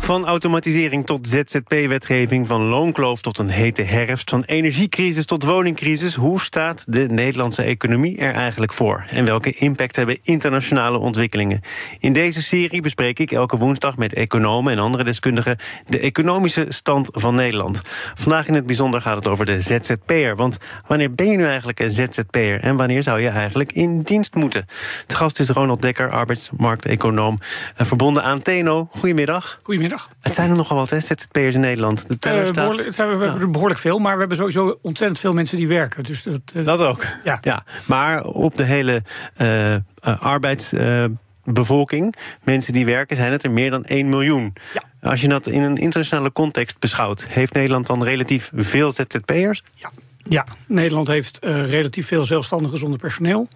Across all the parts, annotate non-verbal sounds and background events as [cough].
Van automatisering tot ZZP-wetgeving, van loonkloof tot een hete herfst, van energiecrisis tot woningcrisis. Hoe staat de Nederlandse economie er eigenlijk voor? En welke impact hebben internationale ontwikkelingen? In deze serie bespreek ik elke woensdag met economen en andere deskundigen de economische stand van Nederland. Vandaag in het bijzonder gaat het over de ZZP'er. Want wanneer ben je nu eigenlijk een ZZP'er en wanneer zou je eigenlijk in dienst moeten? De gast is Ronald Dekker, arbeidsmarkteconoom, eh, verbonden aan TNO. Goedemiddag. Goedemiddag. Het zijn er nogal wat, hè, ZZP'ers in Nederland. De teller Uh, staat- behoorlijk, het zijn, we hebben er behoorlijk veel, maar we hebben sowieso ontzettend veel mensen die werken. Dus dat, eh, Dat ook. Ja. Maar op de hele eh, eh, arbeidsbevolking, mensen die werken, zijn het er meer dan 1 miljoen. Ja. Als je dat in een internationale context beschouwt, heeft Nederland dan relatief veel ZZP'ers? ja. ja, Nederland heeft eh, relatief veel zelfstandigen zonder personeel.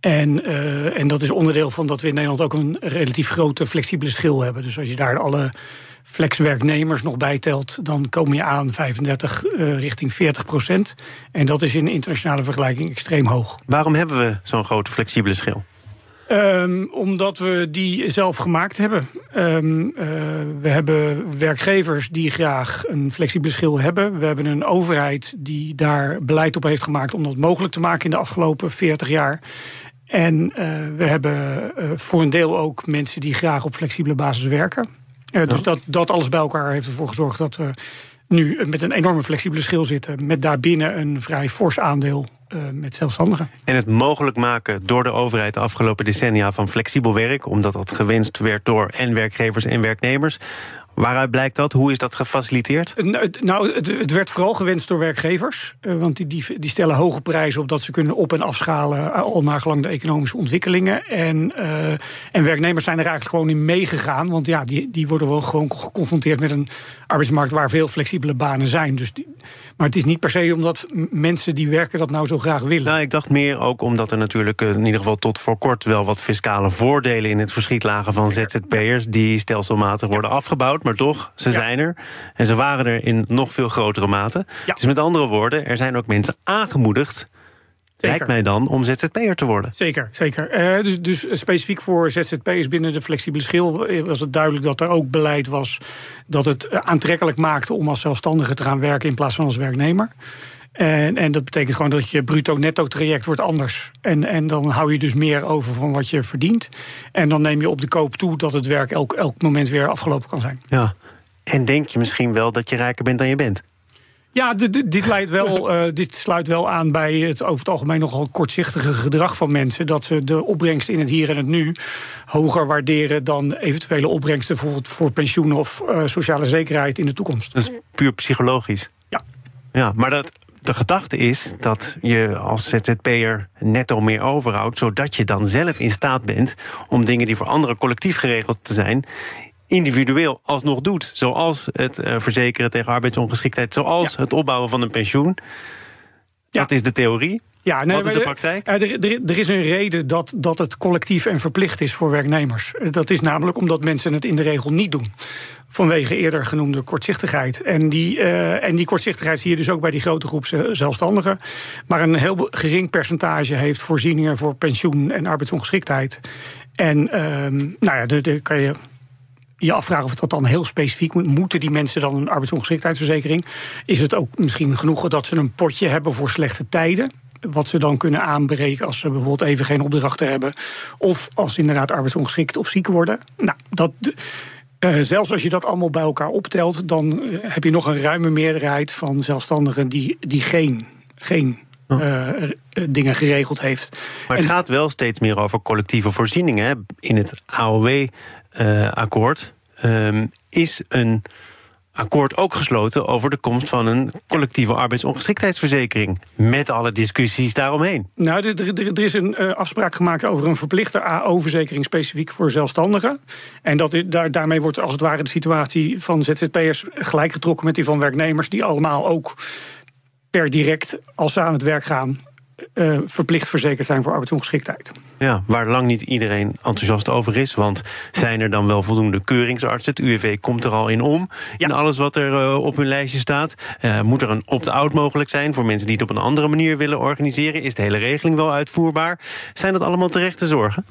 En, eh, en dat is onderdeel van dat we in Nederland ook een relatief grote flexibele schil hebben. Dus als je daar alle flexwerknemers nog bij telt, dan kom je aan 35 eh, richting 40 procent. En dat is in internationale vergelijking extreem hoog. Waarom hebben we zo'n grote flexibele schil? Ehm, omdat we die zelf gemaakt hebben. Ehm, eh, we hebben werkgevers die graag een flexibele schil hebben. We hebben een overheid die daar beleid op heeft gemaakt om dat mogelijk te maken in de afgelopen 40 jaar. En eh, we hebben eh, voor een deel ook mensen die graag op flexibele basis werken. Eh, dus dat, dat alles bij elkaar heeft ervoor gezorgd dat we nu met een enorme flexibele schil zitten. Met daarbinnen een vrij fors aandeel met zelfstandigen. En het mogelijk maken door de overheid de afgelopen decennia van flexibel werk, omdat dat gewenst werd door en werkgevers en werknemers. Waaruit blijkt dat? Hoe is dat gefaciliteerd? Nou, het- Nou, het, werd vooral gewenst door werkgevers. eh, Want die, die, die stellen hoge prijzen op dat ze kunnen op- en afschalen. eh, al nagelang de economische ontwikkelingen. En, eh, en werknemers zijn er eigenlijk gewoon in meegegaan. Want ja, die, die worden wel gewoon geconfronteerd met een arbeidsmarkt waar veel flexibele banen zijn. Dus die, maar het is niet per se omdat mensen die werken dat nou zo graag willen. Nou, ik dacht meer ook omdat er natuurlijk eh, in ieder geval tot voor kort wel wat fiscale voordelen in het verschiet lagen van ZZP'ers die stelselmatig worden afgebouwd, maar toch, ze Ja. zijn er. En ze waren er in nog veel grotere mate. Ja. Dus met andere woorden, er zijn ook mensen aangemoedigd, lijkt mij dan, om ZZP'er te worden. Zeker, zeker. Eh, dus, dus specifiek voor ZZP'ers binnen de flexibele schil eh, was het duidelijk dat er ook beleid was dat het eh, aantrekkelijk maakte om als zelfstandige te gaan werken in plaats van als werknemer. En, en dat betekent gewoon dat je bruto-netto traject wordt anders. En, en dan hou je dus meer over van wat je verdient. En dan neem je op de koop toe dat het werk elk, elk moment weer afgelopen kan zijn. Ja. En denk je misschien wel dat je rijker bent dan je bent? Ja, dit, leidt wel, [laughs] eh, dit sluit wel aan bij het over het algemeen nogal kortzichtige gedrag van mensen. Dat ze de opbrengst in het hier en het nu hoger waarderen dan eventuele opbrengsten bijvoorbeeld voor pensioen of eh, sociale zekerheid in de toekomst. Dat is puur psychologisch. Ja. Ja, maar dat, de gedachte is dat je als ZZP'er netto meer overhoudt... zodat je dan zelf in staat bent om dingen die voor anderen collectief geregeld te zijn... individueel alsnog doet. Zoals het eh, verzekeren tegen arbeidsongeschiktheid... zoals het opbouwen van een pensioen. Ja. Dat is de theorie. Ja, Wat is maar de praktijk? eh, Er, er, er is een reden dat, dat het collectief en verplicht is voor werknemers. Eh, Dat is namelijk omdat mensen het in de regel niet doen. Vanwege eerder genoemde kortzichtigheid. En die, eh, en die kortzichtigheid zie je dus ook bij die grote groep ze- zelfstandigen. Maar een heel gering percentage heeft voorzieningen voor pensioen en arbeidsongeschiktheid. En ehm, nou ja, daar kan je je afvragen of dat dan heel specifiek moet. Moeten die mensen dan een arbeidsongeschiktheidsverzekering? Is het ook misschien genoeg dat ze een potje hebben voor slechte tijden? Wat ze dan kunnen aanbreken als ze bijvoorbeeld even geen opdrachten hebben. Of als ze inderdaad arbeidsongeschikt of ziek worden. Nou, dat. eh, zelfs als je dat allemaal bij elkaar optelt, dan eh, heb je nog een ruime meerderheid van zelfstandigen die, die geen, geen eh, eh, dingen geregeld heeft. Maar het En- gaat wel steeds meer over collectieve voorzieningen. hè. In het AOW-akkoord ehm, is een akkoord ook gesloten over de komst van een collectieve arbeidsongeschiktheidsverzekering. Met alle discussies daaromheen. Nou, er, is een uh, afspraak gemaakt over een verplichte AO-verzekering specifiek voor zelfstandigen. En dat, daar, daarmee wordt als het ware de situatie van ZZP'ers gelijk getrokken met die van werknemers, die allemaal ook per direct, als ze aan het werk gaan, uh, verplicht verzekerd zijn voor arbeidsongeschiktheid. Ja, waar lang niet iedereen enthousiast over is. Want zijn er dan wel voldoende keuringsartsen? Het UWV komt er al in om. In alles wat er uh, op hun lijstje staat. Uh, moet er een opt-out mogelijk zijn voor mensen die het op een andere manier willen organiseren? Is de hele regeling wel uitvoerbaar? Zijn dat allemaal terechte zorgen?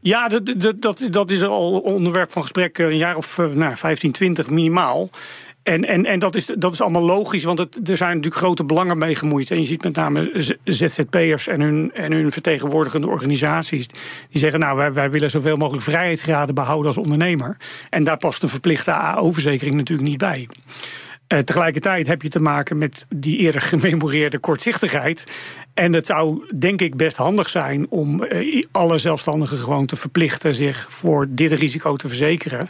Ja, dat, dat, dat is al onderwerp van gesprek een jaar of nou, 15, 20 minimaal. En, en, en dat, is, dat is allemaal logisch, want het, er zijn natuurlijk grote belangen mee gemoeid. En je ziet met name ZZP'ers en hun, en hun vertegenwoordigende organisaties. Die zeggen, nou, wij, wij willen zoveel mogelijk vrijheidsgraden behouden als ondernemer. En daar past een verplichte AO-verzekering natuurlijk niet bij. Uh, tegelijkertijd heb je te maken met die eerder [laughs] gememoreerde kortzichtigheid. En het zou denk ik best handig zijn om uh, alle zelfstandigen gewoon te verplichten zich voor dit risico te verzekeren.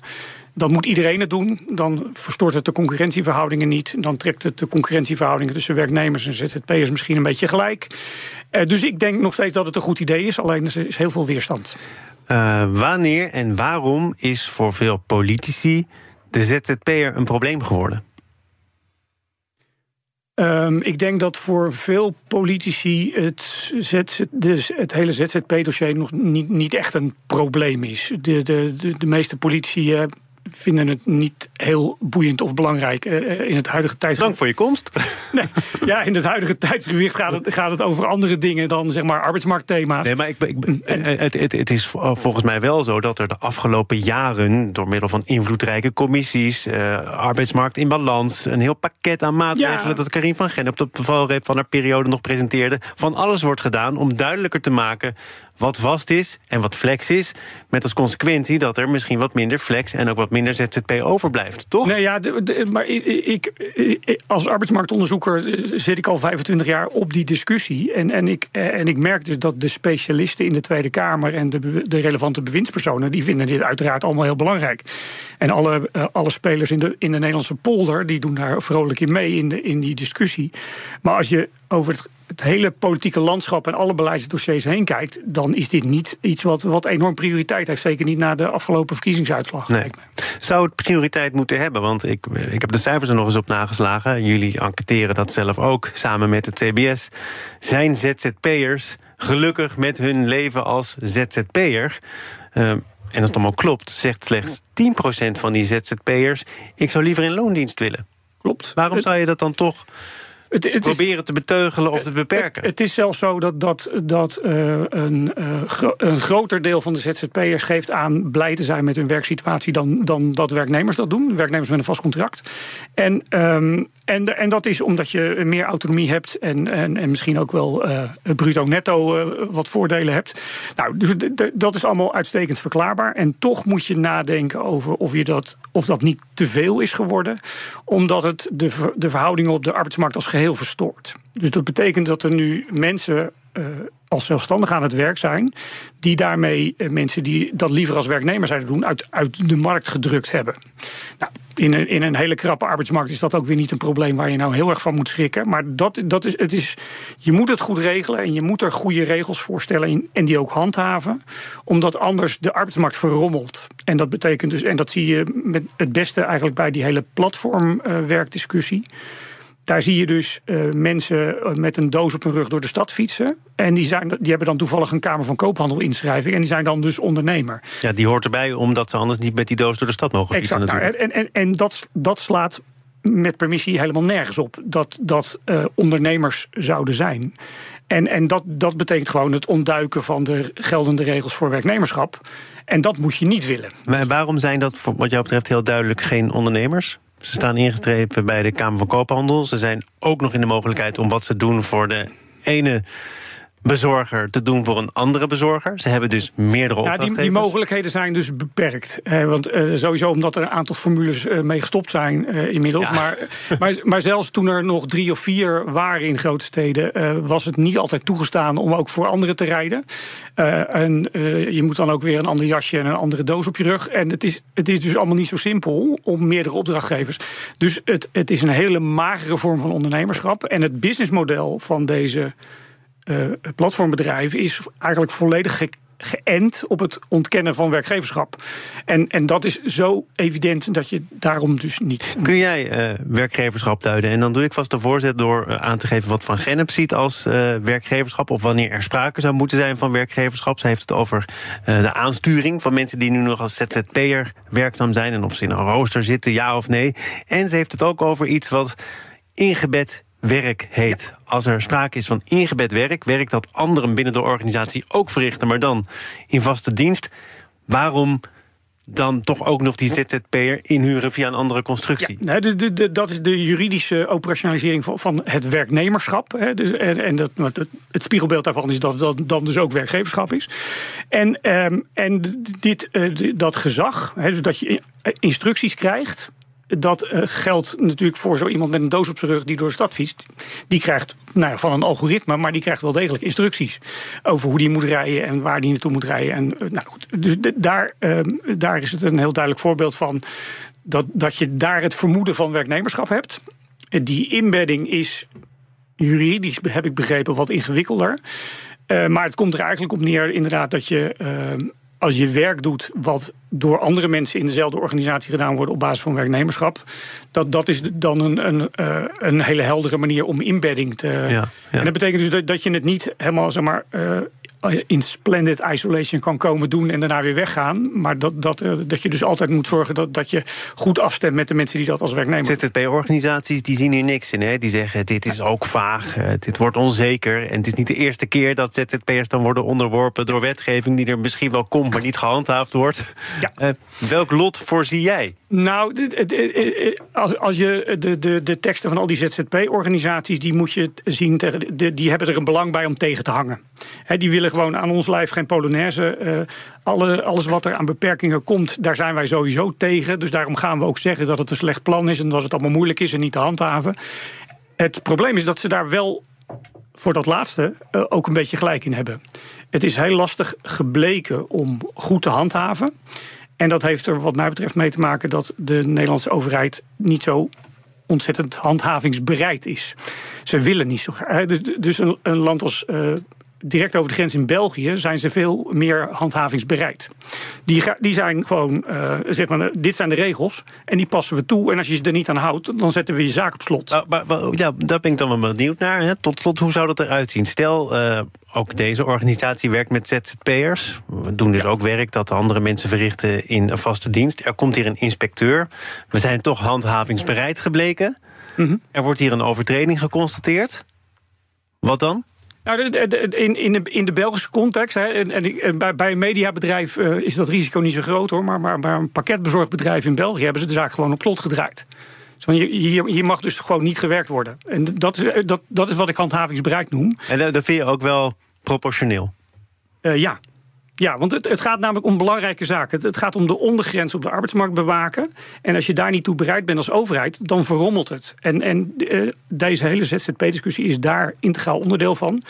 Dan moet iedereen het doen. Dan verstoort het de concurrentieverhoudingen niet. Dan trekt het de concurrentieverhoudingen tussen werknemers en ZZP'ers misschien een beetje gelijk. Uh, dus ik denk nog steeds dat het een goed idee is. Alleen er is heel veel weerstand. Wanneer en waarom is voor veel politici de ZZP'er een probleem geworden? Um, ik denk dat voor veel politici het, dus het hele ZZP-dossier nog niet, niet echt een probleem is. De, de, de, de meeste politici uh, vinden het niet heel boeiend of belangrijk uh, in het huidige tijdsgewicht. Dank voor je komst. Nee, ja, in het huidige tijdsgewicht gaat het, gaat het over andere dingen dan zeg maar arbeidsmarktthema's. Nee, maar ik, ik, het, het, het is volgens mij wel zo dat er de afgelopen jaren door middel van invloedrijke commissies, uh, arbeidsmarkt in balans, een heel pakket aan maatregelen ja. dat Karin van Gennep op de valreep van haar periode nog presenteerde, van alles wordt gedaan om duidelijker te maken wat vast is en wat flex is. Met als consequentie dat er misschien wat minder flex en ook wat minder ZZP overblijft, toch? Nee, ja, maar ik, als arbeidsmarktonderzoeker eh, zit ik al 25 jaar op die discussie. En, en, ik, eh, en ik merk dus dat de specialisten in de Tweede Kamer en de, de relevante bewindspersonen, die vinden dit uiteraard allemaal heel belangrijk. En alle, uh, alle spelers in de, in de Nederlandse polder, die doen daar vrolijk in mee in, de, in die discussie. Maar als je over het het hele politieke landschap en alle beleidsdossiers heen kijkt, dan is dit niet iets wat, wat enorm prioriteit heeft. Zeker niet na de afgelopen verkiezingsuitslag. Nee. Zou het prioriteit moeten hebben? Want ik, ik heb de cijfers er nog eens op nageslagen. Jullie enquêteren dat zelf ook samen met het CBS. Zijn ZZP'ers gelukkig met hun leven als ZZP'er? Uh, en als het allemaal klopt, zegt slechts 10% van die ZZP'ers: ik zou liever in loondienst willen. Klopt. Waarom zou je dat dan toch het, het proberen is, te beteugelen of te beperken. Het, het, is zelfs zo dat, dat, dat uh, een, uh, een groter deel van de ZZP'ers geeft aan blij te zijn met hun werksituatie dan, dan dat werknemers dat doen. Werknemers met een vast contract. En, um, en, en dat is omdat je meer autonomie hebt en, en, en misschien ook wel uh, bruto netto wat voordelen hebt. Nou, dus dat is allemaal uitstekend verklaarbaar. En toch moet je nadenken over of, je dat, of dat niet te veel is geworden. Omdat het de, de verhoudingen op de arbeidsmarkt als geheel heel verstoord. Dus dat betekent dat er nu mensen uh, als zelfstandig aan het werk zijn, die daarmee uh, mensen die dat liever als werknemer zouden doen, uit, uit de markt gedrukt hebben. Nou, in, een, in een hele krappe arbeidsmarkt is dat ook weer niet een probleem waar je nou heel erg van moet schrikken. Maar dat, dat is, het is, je moet het goed regelen en je moet er goede regels voor stellen en die ook handhaven, omdat anders de arbeidsmarkt verrommelt. En dat betekent dus, en dat zie je met het beste eigenlijk bij die hele platformwerkdiscussie. Uh, daar zie je dus uh, mensen eh, met een doos op hun rug door de stad fietsen. En die, zijn, die hebben dan toevallig een Kamer van Koophandel inschrijving. En die zijn dan dus ondernemer. Ja, die hoort erbij omdat ze anders niet met die doos door de stad mogen fietsen. Exact. Nou, en en, en dat, dat slaat met permissie helemaal nergens op. Dat, dat uh, ondernemers zouden zijn. En, en dat, dat betekent gewoon het ontduiken van de geldende regels voor werknemerschap. En dat moet je niet willen. Maar waarom zijn dat, wat jou betreft, heel duidelijk geen ondernemers? Ze staan ingestrepen bij de Kamer van Koophandel. Ze zijn ook nog in de mogelijkheid om wat ze doen voor de ene bezorger te doen voor een andere bezorger. Ze hebben dus meerdere ja, die, die, mogelijkheden zijn dus beperkt. want sowieso omdat er een aantal formules mee gestopt zijn inmiddels. Maar, maar, maar, zelfs toen er nog drie of vier waren in grote steden... was het niet altijd toegestaan om ook voor anderen te rijden. en je moet dan ook weer een ander jasje en een andere doos op je rug. En het is, het is dus allemaal niet zo simpel om meerdere opdrachtgevers. Dus het, het is een hele magere vorm van ondernemerschap. En het businessmodel van deze platformbedrijven is eigenlijk volledig geënt op het ontkennen van werkgeverschap. En, en dat is zo evident dat je daarom dus niet. Kun jij uh, werkgeverschap duiden? En dan doe ik vast de voorzet door uh, aan te geven wat Van Gennep ziet als werkgeverschap. Of wanneer er sprake zou moeten zijn van werkgeverschap. Ze heeft het over de aansturing van mensen die nu nog als ZZP'er werkzaam zijn. En of ze in een rooster zitten, ja of nee. En ze heeft het ook over iets wat ingebed werk heet. Als er sprake is van ingebed werk, werk dat anderen binnen de organisatie ook verrichten, maar dan in vaste dienst. Waarom dan toch ook nog die ZZP'er inhuren via een andere constructie. Ja, dus de, dat is de juridische operationalisering van, het werknemerschap. Hè, dus, en dat, het, spiegelbeeld daarvan is dat dat dan dus ook werkgeverschap is. En, um, en dit, uh, dat gezag, hè, dus dat je instructies krijgt dat uh, geldt natuurlijk voor zo iemand met een doos op zijn rug die door de stad fietst. Die krijgt nou ja, van een algoritme, maar die krijgt wel degelijk instructies over hoe die moet rijden en waar die naartoe moet rijden. En, uh, nou goed, dus daar, uh, daar is het een heel duidelijk voorbeeld van dat, dat je daar het vermoeden van werknemerschap hebt. Die inbedding is juridisch, heb ik begrepen, wat ingewikkelder. Maar het komt er eigenlijk op neer, inderdaad, dat je ehm, als je werk doet wat door andere mensen in dezelfde organisatie gedaan wordt op basis van werknemerschap, dat, dat is dan een, een, uh, een hele heldere manier om inbedding te. Ja, ja. En dat betekent dus dat, dat je het niet helemaal zeg maar, uh, in splendid isolation kan komen doen en daarna weer weggaan. Maar dat, dat, uh, dat je dus altijd moet zorgen dat, dat je goed afstemt met de mensen die dat als werknemer ZZP-organisaties die zien hier niks in. Hè? Die zeggen: dit is ook vaag, dit wordt onzeker. En het is niet de eerste keer dat ZZP'ers dan worden onderworpen door wetgeving die er misschien wel komt, maar niet gehandhaafd wordt. Ja. Uh, [laughs] welk lot voorzie jij? Nou, als, als je de, de, de teksten van al die ZZP-organisaties, die moet je zien, tegen, die hebben er een belang bij om tegen te hangen. die willen gewoon aan ons lijf geen Polonaise. Uh, alle, alles wat er aan beperkingen komt, daar zijn wij sowieso tegen. Dus daarom gaan we ook zeggen dat het een slecht plan is en dat het allemaal moeilijk is en niet te handhaven. Het probleem is dat ze daar wel voor dat laatste uh, ook een beetje gelijk in hebben. Het is heel lastig gebleken om goed te handhaven. En dat heeft er wat mij betreft mee te maken dat de Nederlandse overheid niet zo ontzettend handhavingsbereid is. Ze willen niet zo graag. Dus, dus een, land als uh, direct over de grens in België zijn ze veel meer handhavingsbereid. Die, die zijn gewoon, uh, zeg maar, dit zijn de regels en die passen we toe. En als je ze er niet aan houdt, dan zetten we je zaak op slot. Nou, maar, maar, ja, daar ben ik dan wel benieuwd naar. Hè. Tot slot, hoe zou dat eruit zien? Stel, uh, ook deze organisatie werkt met ZZP'ers. We doen dus ook werk dat andere mensen verrichten in een vaste dienst. Er komt hier een inspecteur. We zijn toch handhavingsbereid gebleken. Mm Er wordt hier een overtreding geconstateerd. Wat dan? Nou, in, in, de, in de Belgische context, hè, en, en bij, bij een mediabedrijf uh, is dat risico niet zo groot hoor, maar, maar, maar een pakketbezorgbedrijf in België hebben ze de zaak gewoon op slot gedraaid. Dus hier, hier mag dus gewoon niet gewerkt worden. En dat is, dat, dat is wat ik handhavingsbereid noem. En dat vind je ook wel proportioneel? Uh, ja, ja, want het, het, gaat namelijk om belangrijke zaken. Het, gaat om de ondergrens op de arbeidsmarkt bewaken. En als je daar niet toe bereid bent als overheid, dan verrommelt het. En, en uh, deze hele ZZP-discussie is daar integraal onderdeel van.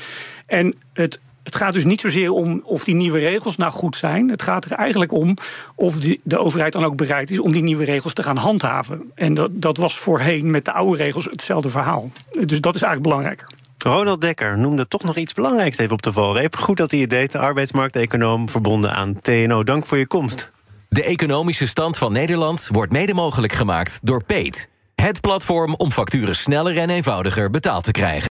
En het, het gaat dus niet zozeer om of die nieuwe regels nou goed zijn. Het gaat er eigenlijk om of die, de overheid dan ook bereid is om die nieuwe regels te gaan handhaven. En dat, dat was voorheen met de oude regels hetzelfde verhaal. Dus dat is eigenlijk belangrijker. Ronald Dekker noemde toch nog iets belangrijks even op de valreep. Goed dat hij het deed, de arbeidsmarkteconoom verbonden aan TNO. Dank voor je komst. De economische stand van Nederland wordt mede mogelijk gemaakt door Peet. Het platform om facturen sneller en eenvoudiger betaald te krijgen.